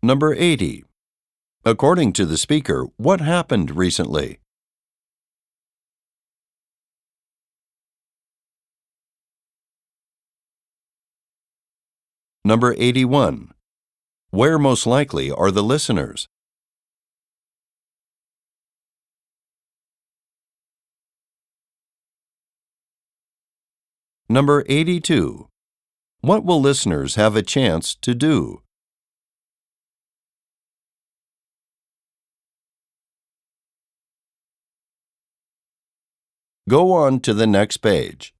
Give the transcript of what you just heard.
Number 80. According to the speaker, what happened recently? Number 81. Where most likely are the listeners? Number 82. What will listeners have a chance to do? Go on to the next page.